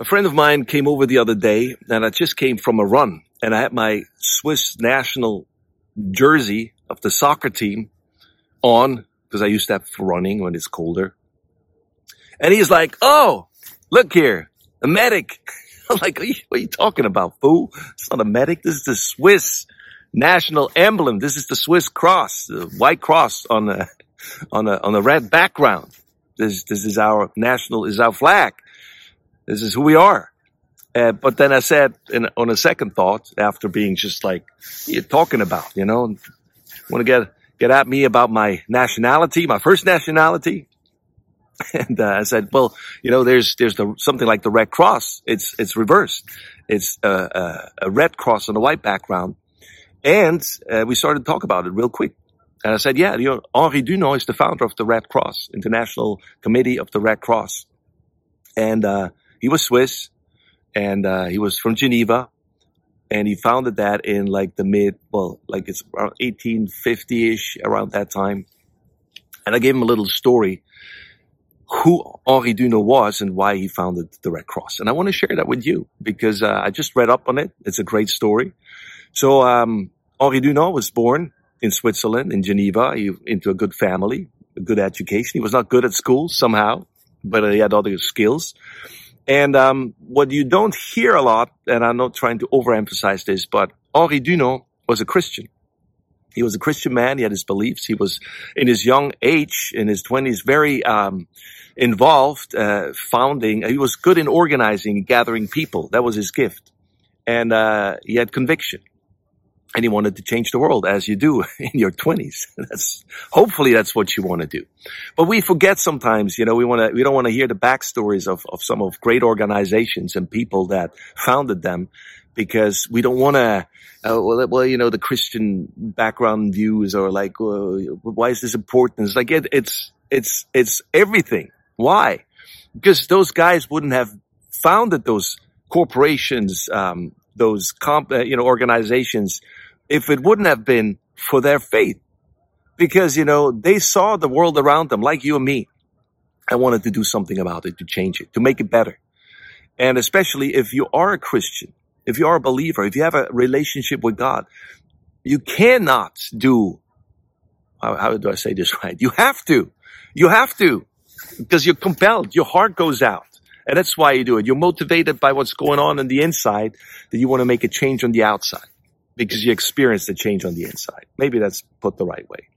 A friend of mine came over the other day and I just came from a run and I had my Swiss national jersey of the soccer team on because I used that for running when it's colder. And he's like, Oh, look here, a medic. I'm like, what are you talking about, fool? It's not a medic. This is the Swiss national emblem. This is the Swiss cross, the white cross on a, on a, on a red background. This, this is our national, is our flag. This is who we are. Uh, but then I said, in, on a second thought, after being just like, you're talking about, you know, want to get, get at me about my nationality, my first nationality. And uh, I said, well, you know, there's, there's the, something like the Red Cross. It's, it's reversed. It's a, a, a red cross on a white background. And uh, we started to talk about it real quick. And I said, yeah, you know, Henri Dunant is the founder of the Red Cross, International Committee of the Red Cross. And, uh, he was Swiss and, uh, he was from Geneva and he founded that in like the mid, well, like it's around 1850-ish around that time. And I gave him a little story who Henri Dunant was and why he founded the Red Cross. And I want to share that with you because uh, I just read up on it. It's a great story. So um, Henri Dunant was born in Switzerland, in Geneva, he, into a good family, a good education. He was not good at school somehow, but he had other skills. And um, what you don't hear a lot, and I'm not trying to overemphasize this, but Henri Dunant was a Christian. He was a Christian man. He had his beliefs. He was in his young age, in his twenties, very um, involved, uh, founding. He was good in organizing, gathering people. That was his gift, and uh, he had conviction and he wanted to change the world as you do in your twenties. That's hopefully that's what you want to do. But we forget sometimes, you know, we want to, we don't want to hear the backstories of, of some of great organizations and people that founded them because we don't want to, uh, well, well, you know, the Christian background views or like, uh, why is this important? It's like, it, it's, it's, it's everything. Why? Because those guys wouldn't have founded those corporations, um, those comp, uh, you know, organizations if it wouldn't have been for their faith. Because, you know, they saw the world around them like you and me and wanted to do something about it, to change it, to make it better. And especially if you are a Christian, if you are a believer, if you have a relationship with God, you cannot do, how, how do I say this right? You have to. You have to. Because you're compelled. Your heart goes out. And that's why you do it. You're motivated by what's going on on the inside that you want to make a change on the outside because you experience the change on the inside. Maybe that's put the right way.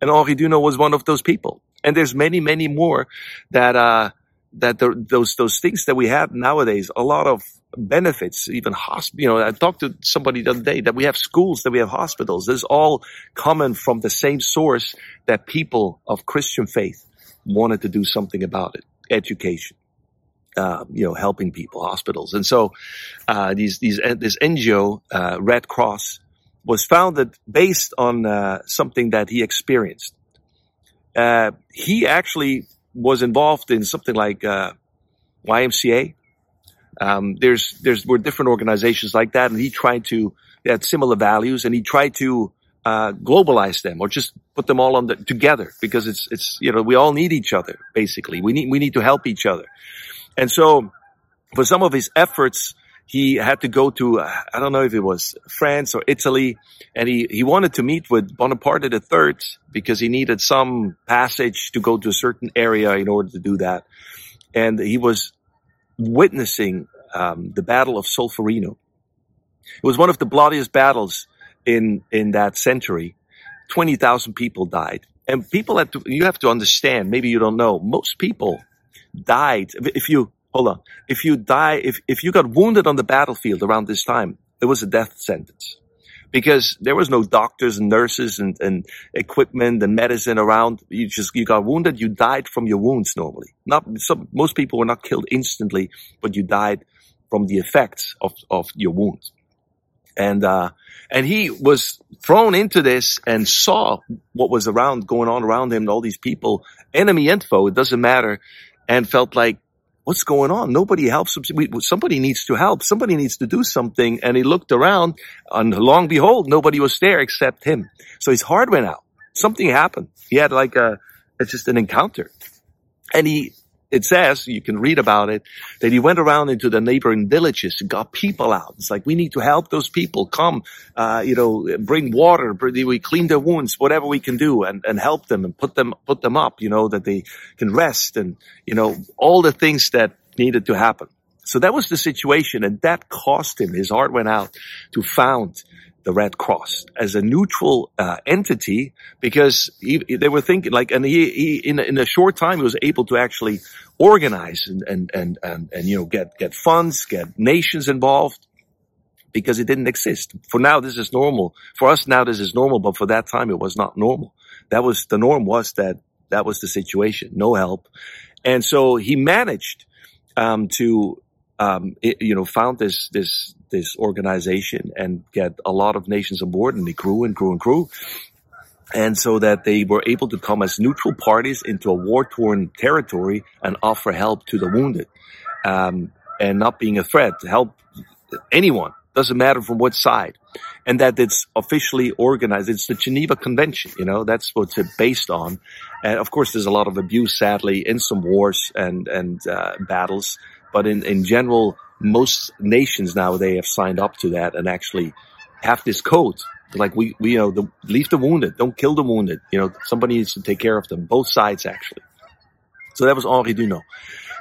And Henri Dunant was one of those people. And there's many, many more that, uh, that the, those, those things that we have nowadays, a lot of benefits, even hospital, you know, I talked to somebody the other day that we have schools, that we have hospitals. This is all coming from the same source that people of Christian faith wanted to do something about it. Education uh, you know, helping people, hospitals. And so, uh, these, these, uh, this NGO, uh, Red Cross was founded based on, uh, something that he experienced. Uh, he actually was involved in something like, YMCA. Um, there's, there's, were different organizations like that and he tried to, they had similar values and he tried to, globalize them or just put them all on the, together because it's, it's, you know, we all need each other, basically. We need, we need to help each other. And so for some of his efforts, he had to go to, uh, I don't know if it was France or Italy, and he, he wanted to meet with Bonaparte III because he needed some passage to go to a certain area in order to do that. And he was witnessing um, the Battle of Solferino. It was one of the bloodiest battles in in that century. Twenty thousand people died, and people had to. You have to understand. Maybe you don't know. Most people died, if you, hold on, if you die, if, if you got wounded on the battlefield around this time, it was a death sentence. Because there was no doctors and nurses and, and equipment and medicine around. You just, you got wounded, you died from your wounds normally. Not, some, most people were not killed instantly, but you died from the effects of, of your wounds. And, uh, and he was thrown into this and saw what was around, going on around him, all these people, enemy info, it doesn't matter and felt like, what's going on? Nobody helps him. Somebody needs to help. Somebody needs to do something. And he looked around and long behold, nobody was there except him. So his heart went out. Something happened. He had like a, it's just an encounter. And he it says, you can read about it, that he went around into the neighboring villages and got people out. It's like, we need to help those people. Come, uh, you know, bring water, we clean their wounds, whatever we can do and, and help them and put them, put them up, you know, that they can rest and, you know, all the things that needed to happen. So that was the situation and that cost him. His heart went out to found the Red Cross as a neutral uh, entity because he, they were thinking like, and he, he in, in a short time he was able to actually organize and, and, and, and, and, you know, get, get funds, get nations involved because it didn't exist. For now, this is normal. For us now, this is normal, but for that time, it was not normal. That was, the norm was that that was the situation. No help. And so he managed, um, to, um, it, you know, found this, this, this organization and get a lot of nations on board and they grew and grew and grew. And so that they were able to come as neutral parties into a war-torn territory and offer help to the wounded. Um, and not being a threat to help anyone. Doesn't matter from what side. And that it's officially organized. It's the Geneva Convention, you know, that's what it's based on. And of course, there's a lot of abuse, sadly, in some wars and, and, uh, battles. But in, in general, most nations now they have signed up to that and actually have this code. Like we, we you know, the, leave the wounded, don't kill the wounded. You know, somebody needs to take care of them. Both sides actually. So that was Henri Dunant.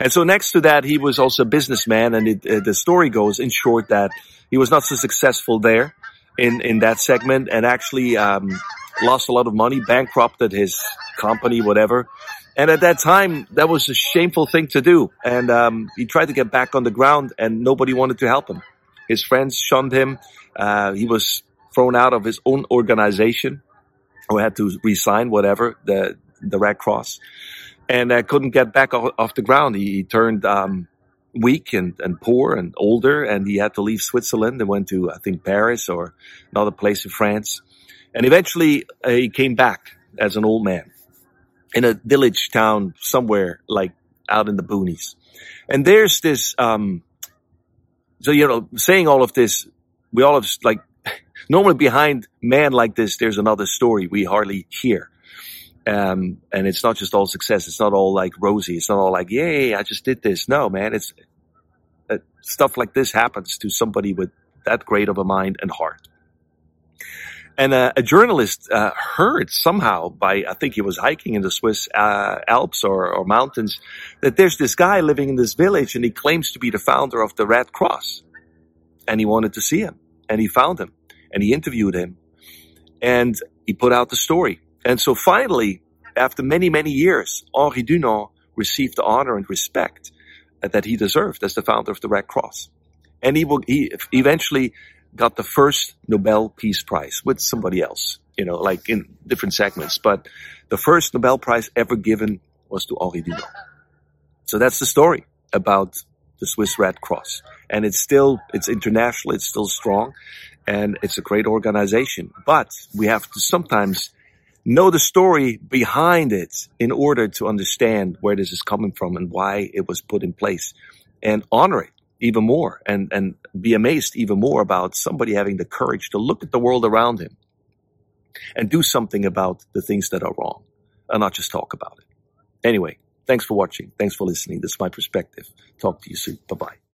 And so next to that, he was also a businessman. And it, uh, the story goes, in short, that he was not so successful there in in that segment, and actually um, lost a lot of money, bankrupted his company, whatever. And at that time, that was a shameful thing to do. And um, he tried to get back on the ground, and nobody wanted to help him. His friends shunned him. Uh, he was thrown out of his own organization, or had to resign, whatever the the Red Cross, and uh, couldn't get back off, off the ground. He, he turned um, weak and, and poor and older, and he had to leave Switzerland and went to I think Paris or another place in France. And eventually, uh, he came back as an old man in a village town somewhere like out in the boonies. And there's this, um, so, you know, saying all of this, we all have like, normally behind man like this, there's another story we hardly hear. Um, and it's not just all success. It's not all like rosy. It's not all like, yay, I just did this. No, man, it's uh, stuff like this happens to somebody with that great of a mind and heart. And a journalist uh, heard somehow by, I think he was hiking in the Swiss uh, Alps or, or, mountains, that there's this guy living in this village and he claims to be the founder of the Red Cross. And he wanted to see him. And he found him. And he interviewed him. And he put out the story. And so finally, after many, many years, Henri Dunant received the honor and respect that he deserved as the founder of the Red Cross. And he, will, he eventually got the first Nobel Peace Prize with somebody else, you know, like in different segments. But the first Nobel Prize ever given was to Henri Dunant. So that's the story about the Swiss Red Cross. And it's still, it's international, it's still strong, and it's a great organization. But we have to sometimes know the story behind it in order to understand where this is coming from and why it was put in place and honor it even more and, and be amazed even more about somebody having the courage to look at the world around him and do something about the things that are wrong and not just talk about it. Anyway, thanks for watching. Thanks for listening. This is my perspective. Talk to you soon. Bye bye.